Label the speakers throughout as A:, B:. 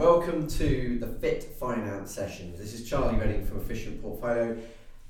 A: welcome to the Fit Finance sessions. This is Charlie Redding from Efficient Portfolio,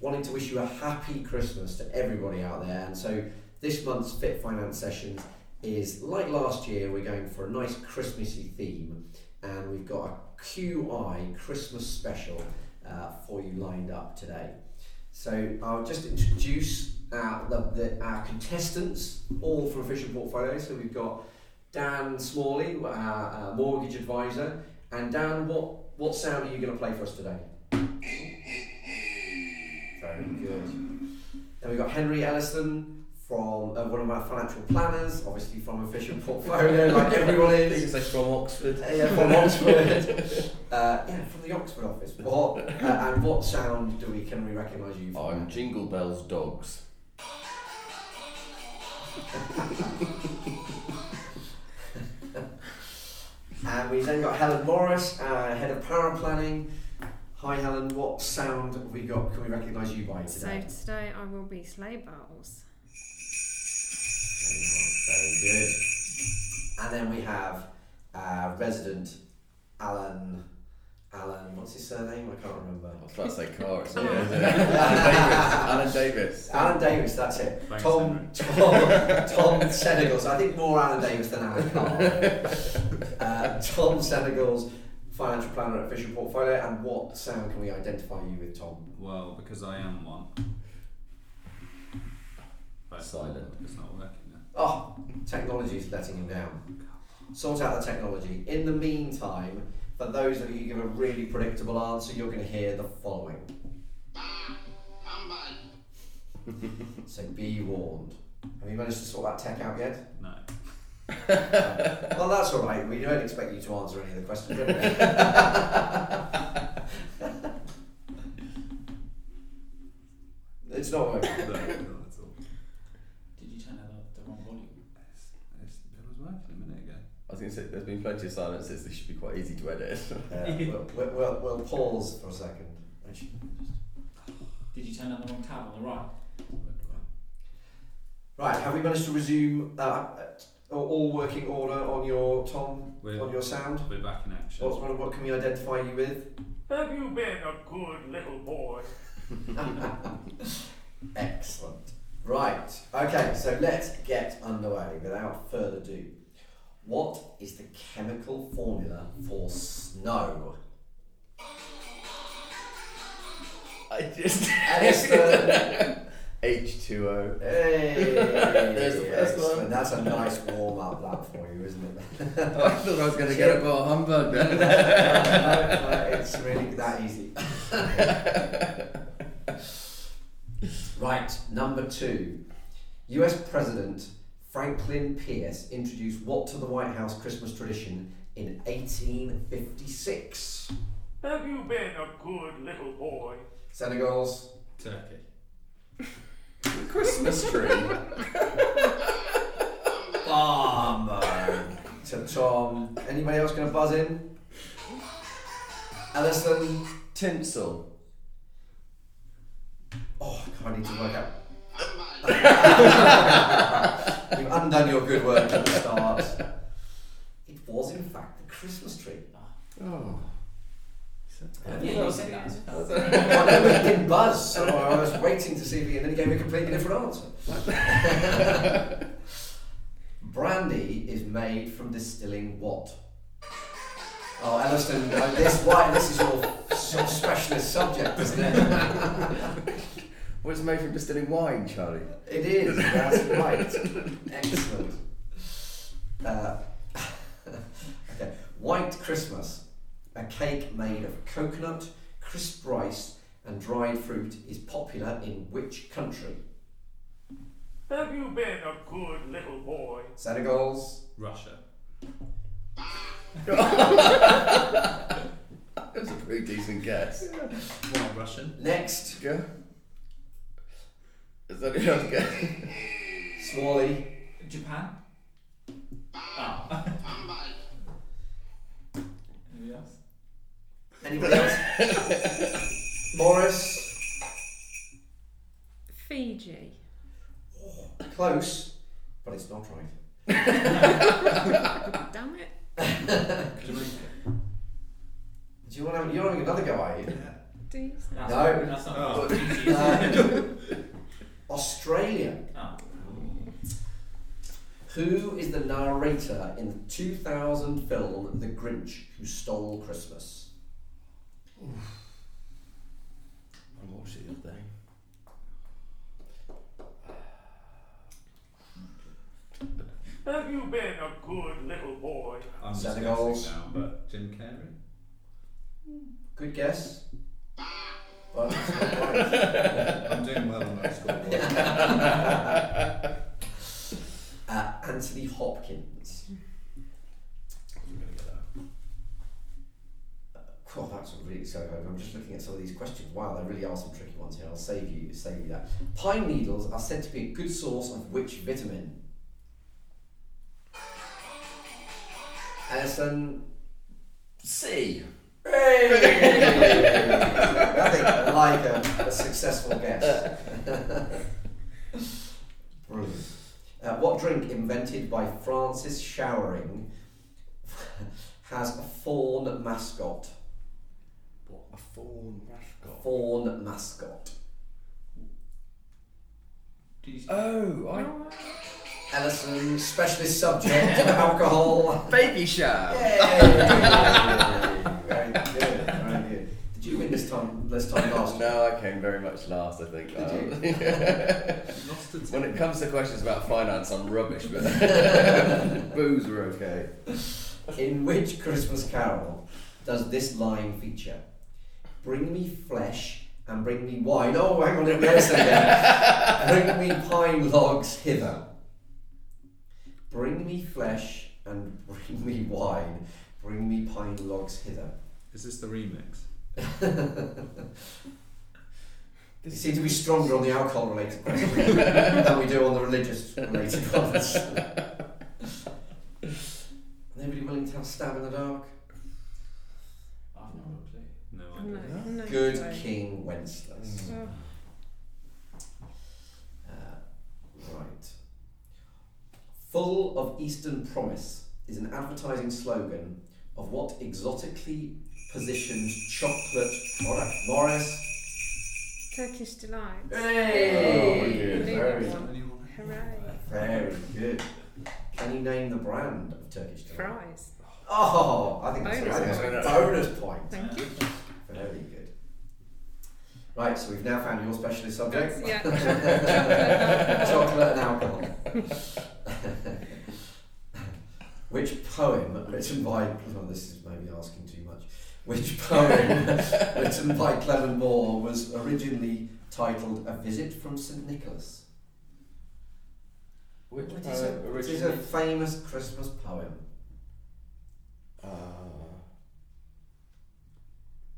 A: wanting to wish you a happy Christmas to everybody out there. And so, this month's Fit Finance sessions is like last year, we're going for a nice Christmassy theme, and we've got a QI Christmas special uh, for you lined up today. So, I'll just introduce uh, the, the, our contestants, all from Efficient Portfolio. So, we've got Dan Smalley, our, our mortgage advisor. And Dan, what, what sound are you going to play for us today? Very good. Then we've got Henry Ellison from uh, one of our financial planners, obviously from Efficient Portfolio, like everyone
B: I think
A: is.
B: it's like from Oxford.
A: Uh, yeah, from Oxford. uh, yeah, from the Oxford office. What, uh, and what sound do we can we recognise you from?
B: I'm Jingle Bells Dogs.
A: And we've then got Helen Morris, uh, head of paraplanning. Hi Helen, what sound have we got? Can we recognise you by today?
C: So
A: today?
C: today I will be sleigh bells.
A: Very good. And then we have uh, resident Alan. Alan, what's his surname? I can't remember.
B: I was about to say car. It's yeah,
C: on.
B: isn't it? Alan Davies. Alan Davies.
A: Alan Davies, that's it.
D: Thanks,
A: Tom, Tom, Tom Senegals. I think more Alan Davies than Alan Carr. uh, Tom Senegals, financial planner at Efficient Portfolio. And what sound can we identify you with, Tom?
D: Well, because I am one. But
B: Silent.
D: It's not working now.
A: Oh, technology is letting him down. Sort out the technology. In the meantime, for those of you who give a really predictable answer, you're going to hear the following. so be warned. Have you managed to sort that tech out yet?
D: No.
A: well, that's all right. We don't expect you to answer any of the questions. do we? it's not working.
D: no, not at all.
E: Did you turn that up the wrong volume?
D: It's, it's, it was working a minute ago.
B: I was going to say, there's been plenty of silences. This should be quite easy to edit.
A: Uh, we'll, we'll, we'll, we'll pause for a second. Actually,
E: Did you turn on the wrong tab on the right?
A: Right, have we managed to resume uh, all all working order on your Tom
D: We're,
A: on your sound?
D: we're back in action.
A: What, what, what can we identify you with?
F: Have you been a good little boy?
A: Excellent. Right. Okay, so let's get underway without further ado. What is the chemical formula for snow?
B: I just.
A: Alistair.
B: H2O.
A: Hey,
B: There's the first one.
A: That's a nice warm up lap for you, isn't it?
B: Oh, I thought I was going to get a bar humbug
A: no,
B: then.
A: it's really that easy. right, number two. US President Franklin Pierce introduced what to the White House Christmas tradition in 1856?
F: Have you been a good little boy?
A: Senegal's.
D: Turkey.
B: Christmas tree.
A: Bomb. to Tom. Anybody else going to buzz in? Ellison.
B: Tinsel.
A: Oh, I need to work out. You've undone your good work at the start. It was, in fact, the Christmas tree.
B: Oh.
E: Yeah, you said that. as well.
A: No, he didn't buzz, so I was waiting to see if he, and then he gave me a completely different answer. Brandy is made from distilling what? Oh, Ellison, this why this is your sort specialist subject, isn't it?
B: What's made from distilling wine, Charlie?
A: It is. That's right. Excellent. Uh, okay. White Christmas, a cake made of coconut, crisp rice, and dried fruit, is popular in which country?
F: Have you been a good little boy?
A: Senegal's.
D: Russia.
B: that was a pretty decent guess.
D: Why Russian?
A: Next,
B: Go. Is that enough guess?
A: Smalley.
E: Japan? Oh. Anybody else?
A: Anybody else? Morris.
C: Fiji.
A: Close, but it's not right.
C: Damn it.
A: Do you want to have, you're having another go, are you?
C: Do you?
E: That's
A: No.
E: Not, that's not.
D: Oh.
E: PG.
A: Australia.
E: oh.
A: Who is the narrator in the 2000 film The Grinch Who Stole Christmas?
B: I watched it the other day.
F: Have you been a good little boy?
D: I'm just
A: Senegals.
D: guessing now, but Jim Carrey.
A: Good guess. But it's not right.
D: I'm doing well on that scoreboard.
A: uh, Anthony Hopkins. Oh, that's really so. I'm just looking at some of these questions. Wow, there really are some tricky ones here. I'll save you, save you that. Pine needles are said to be a good source of which vitamin? Ellison.
B: C.
A: Hey! Nothing like a, a successful guess. Brilliant. Uh, what drink invented by Francis Showering has a fawn mascot?
B: What, A fawn mascot.
A: Fawn mascot.
E: Did you say?
B: Oh, I.
A: Ellison, specialist subject, alcohol.
B: Babycham.
A: Yay! very good, very good. Did you win this time? Last?
B: No, I came very much last, I think.
A: Did
B: Um,
D: Lost
B: when it comes to questions about finance, I'm rubbish, but booze were okay.
A: In which Christmas carol does this line feature? Bring me flesh and bring me wine. Oh, hang on, let me say again. Bring me pine logs hither. Bring me flesh and bring me wine. Bring me pine logs hither.
D: Is this the remix?
A: You seem to be stronger on the alcohol related questions than we do on the religious related ones. Anybody willing to have a stab in the dark?
E: I've not got a clue.
D: No
C: no, no
A: Good
C: clue.
A: King Wenceslas.
C: Oh,
A: Uh, right. Full of Eastern promise is an advertising slogan of what exotically positioned chocolate product? Morris?
C: Turkish delight.
A: Hey!
B: Oh, good.
A: Very,
C: that one.
D: Anyone?
C: Hooray.
A: very good. Can you name the brand of Turkish delight?
C: Fry's.
A: Oh, I think that's, I think that's a
B: Bonus.
A: bonus point.
C: Thank you.
A: Very good. Right, so we've now found your specialist subject.
C: Yeah.
A: Chocolate and alcohol. Which poem written by well, this is maybe asking too much. Which poem written by Clement Moore was originally titled A Visit from St Nicholas?
B: Which
A: It is, a,
B: poem
A: it is a famous Christmas poem.
B: Uh,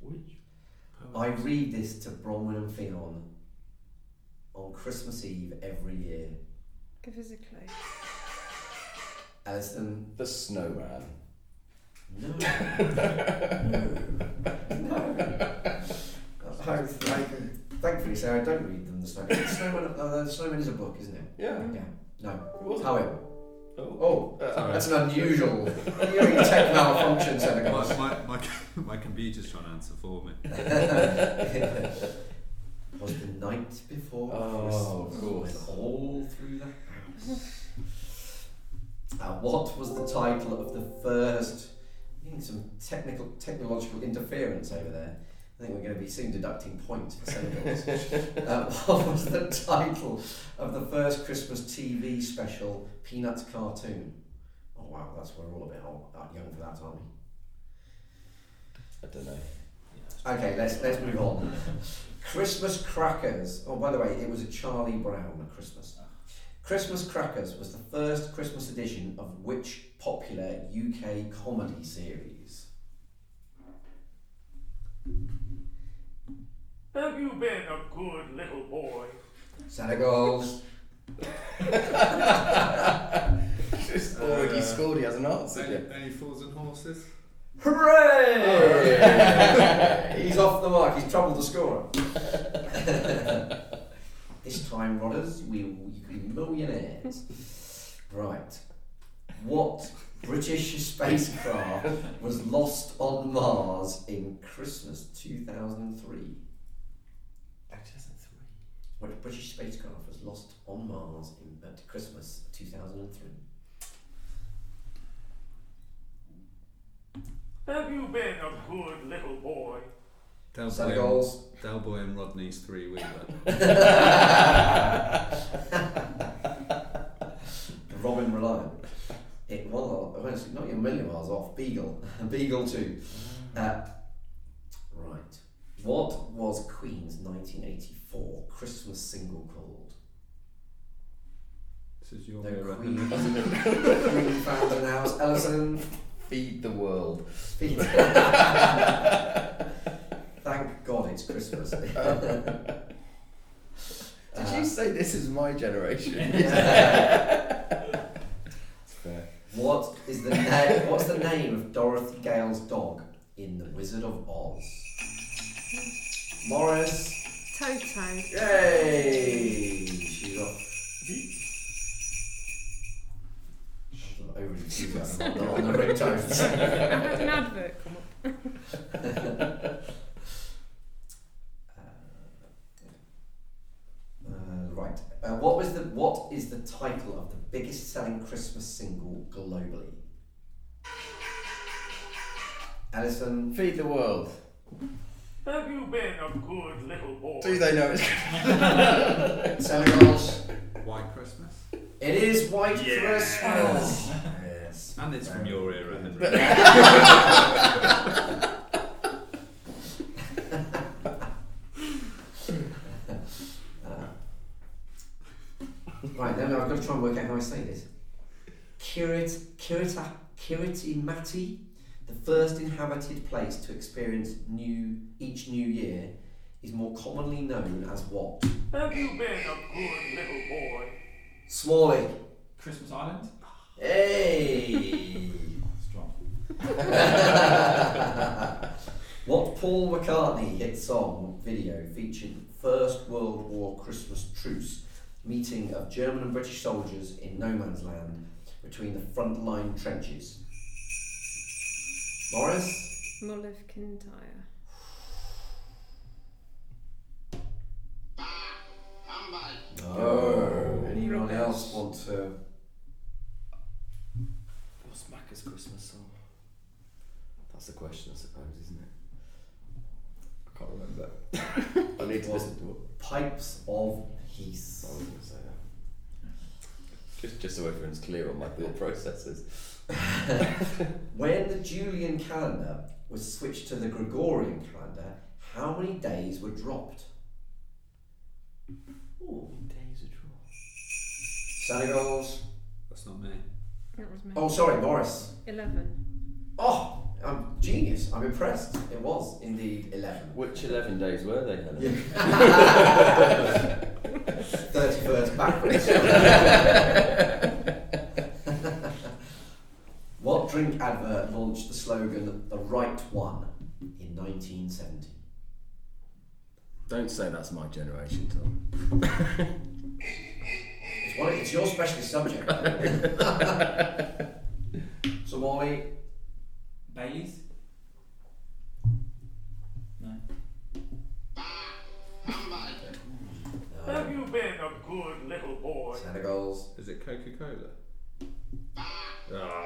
B: which?
A: I read this to Bronwyn and Fionn on Christmas Eve every year.
C: Give us a clue.
A: Ellison,
B: The Snowman.
A: no. no. I, I can thankfully say I don't read them. The Snowman. The Snowman, uh, the Snowman is a book, isn't it?
B: Yeah.
A: Yeah. No.
B: It wasn't.
A: Poem.
B: Oh.
A: Oh,
B: Uh,
A: that's an unusual. You're having tech malfunction, Senegal.
D: My, my, my, my computer's trying to answer for me.
A: was the night before
B: Oh,
A: Christmas
B: of course.
A: all through the house. Uh, what was the title of the first? I think some technical technological interference over there. I think we're going to be soon deducting points for Senegals. uh, what was the title of the first Christmas TV special, Peanuts cartoon? Oh wow, that's we're all a bit old, uh, young for that, aren't we?
B: I don't know.
A: Okay, let's let's move on. Christmas crackers. Oh, by the way, it was a Charlie Brown Christmas. Christmas crackers was the first Christmas edition of which popular UK comedy series?
F: Have you been a good little boy?
A: Senegals.
B: Just already
D: Uh,
B: scored, he hasn't answered
D: Any,
B: yet.
D: Only Fools and Horses?
A: Hooray! He's off the mark. He's troubled the scorer. this time, Rodders, we will be millionaires. Right. What British spacecraft was lost on Mars in Christmas 2003?
B: 2003.
A: What British spacecraft was lost on Mars in at Christmas 2003?
F: Have you been a good little boy?
D: Del Boy,
A: goals.
D: and, Del Boy and Rodney's three wheeler.
A: Robin Reliant. It well, well, it's not even a million miles off. Beagle, Beagle two. Uh, right. What was Queen's 1984 Christmas single called?
D: This is your
A: No
D: era.
A: Queen. Queen founder now. Ellison.
B: Feed the world.
A: Thank God it's Christmas.
B: Did
A: Uh,
B: you say this is my generation?
A: yeah.
B: It's fair.
A: What is the name? What's the name of Dorothy Gale's dog in The Wizard of Oz? Morris.
C: Toto.
A: Yay! She's off. I'm overly enthusiastic on the- on the ringtones.
C: I had an advert come up.
A: Uh, right. Uh, what was the what is the title of the biggest selling Christmas single globally? Ellison.
B: Feed the world.
F: Have you been a good little boy?
B: Do they know it's
A: Senegals.
D: White Christmas.
A: It is White
F: Yeah.
A: Christmas. yes.
D: And it's from your era, Henry.
A: Right, then I've got to try and work out how I say this. Kirit, Kirita, Kiritimati, the first inhabited place to experience new each new year, is more commonly known as what?
F: Have you been a good little boy?
A: Smalley.
E: Christmas Island.
A: Hey!
E: Strong.
A: what Paul McCartney hit song video featured First World War Christmas truce meeting of German and British soldiers in no man's land between the front line trenches? Morris?
C: Mull of Kintyre.
A: No. Anyone else want to?
B: What's Macca's Christmas song? That's the question, I suppose, isn't it? I can't remember. I need to listen to it.
A: Pipes of Peace.
B: I was going to say that. Just, just so everyone's clear on my thought processes.
A: When the Julian calendar was switched to the Gregorian calendar, how many days were dropped? Ooh.
B: Days of draw.
A: Senegals.
D: That's not me.
C: That was me.
A: Oh, sorry, Morris.
C: 11.
A: Oh, I'm genius. I'm impressed. It was indeed 11.
B: Which 11 days were they, Helen?
A: Yeah. 31st backwards. what drink advert launched the slogan "The Right One" in 1970?
B: Don't say that's my generation, Tom.
A: It's, one, it's your specialist subject. so, Molly,
E: Baileys. No.
F: Have you been a good little boy?
A: Senegals.
D: Is it Coca Cola? Ah.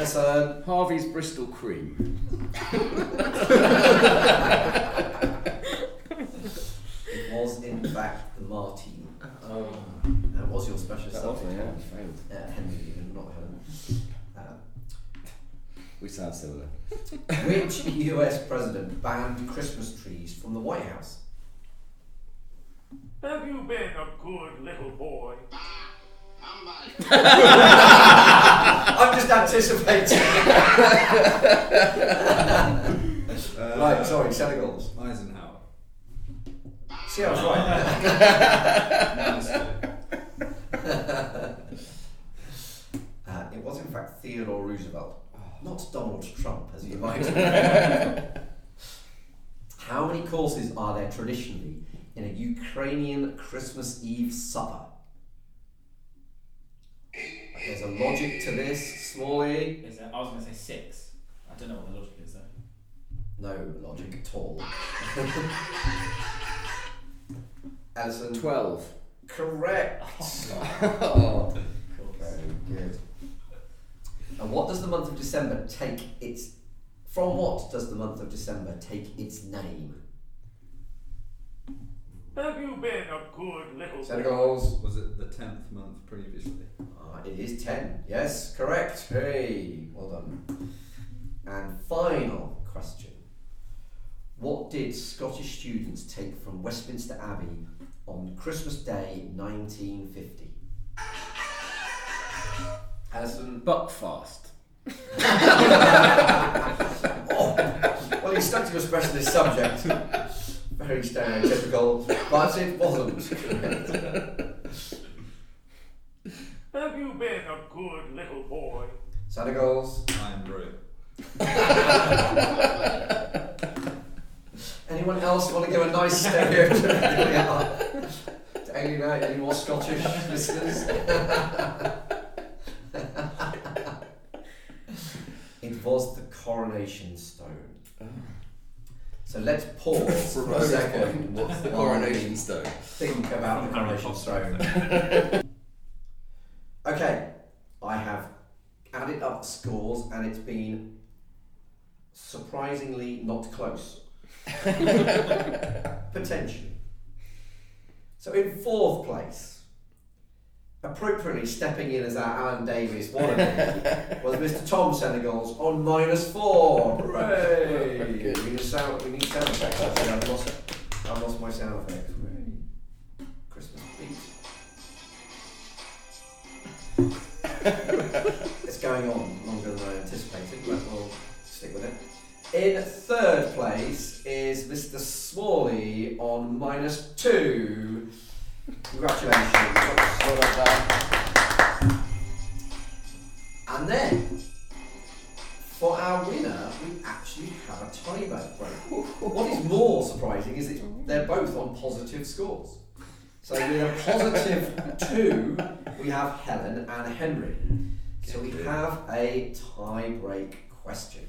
A: Emerson.
B: Harvey's Bristol Cream.
A: It was in fact the Martini.
B: Oh.
A: That was your specialist
B: That was
A: subject.
B: yeah, failed.
A: Uh, Henry, even not Helen. Uh,
B: We sound similar.
A: Which US president banned Christmas trees from the White House?
F: Have you been a good little boy?
A: I'm just anticipating.
D: Uh,
A: right, sorry, Senegals.
D: Eisenhower.
A: See, I was right. Uh, it was in fact Theodore Roosevelt, not Donald Trump, as you might. How many courses are there traditionally in a Ukrainian Christmas Eve supper? Logic to this, Smalley?
E: Is there, I was going to say six. I don't know what the logic is though.
A: No logic at all. Ellison?
B: 12.
A: Correct.
B: oh.
E: Cool.
A: Very good. And what does the month of December take its from what does the month of December take its name?
F: Have you been a good little boy?
A: Senegals.
D: Was it the tenth month previously?
A: Uh, it is 10. Yes, correct. Hey, well done. And final question. What did Scottish students take from Westminster Abbey on Christmas Day 1950? Ellison?
B: Buckfast.
A: Oh, well, you stuck to your specialist subject. Very stereotypical, but it wasn't.
F: Have you been a good little boy?
A: Senegals?
D: Irn-Bru.
A: Anyone else want to give a nice stereotypical to alienate any more Scottish listeners? it was the coronation stone. So let's pause for a second.
B: What's the
A: um,
B: coronation stone?
A: Think about the coronation stone. okay, I have added up scores and it's been surprisingly not close. Potentially. So in fourth place, appropriately stepping in as our Alan Davies wannabe, was Mr. Tom Senegals on minus four. Hooray!
B: Good.
A: We need sound. We need sound effects. Actually, I've lost. I've lost my sound effects. Hooray! Christmas beat. it's going on longer than I anticipated, but we'll stick with it. In third place is Mr. Smalley on minus two. Congratulations. Well done. And then, for our winner, we actually have a tiebreak. What is more surprising is that they're both on positive scores. So with a positive two, we have Helen and Henry. So we have a tie-break question.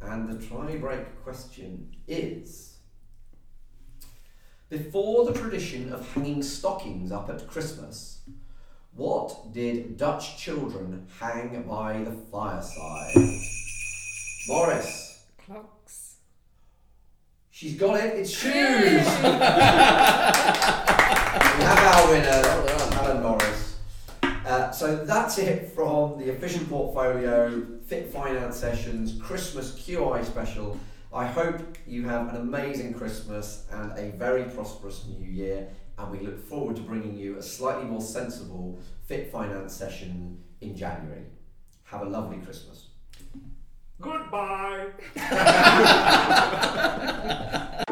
A: And the tie-break question is Before the tradition of hanging stockings up at Christmas, what did Dutch children hang by the fireside? Morris.
C: Clocks.
A: She's got it. It's shoes. we have our winner, Alan Morris. Uh, so that's it from the Efficient Portfolio Fit Finance Sessions Christmas QI special. I hope you have an amazing Christmas and a very prosperous new year. And we look forward to bringing you a slightly more sensible Fit Finance session in January. Have a lovely Christmas.
F: Goodbye.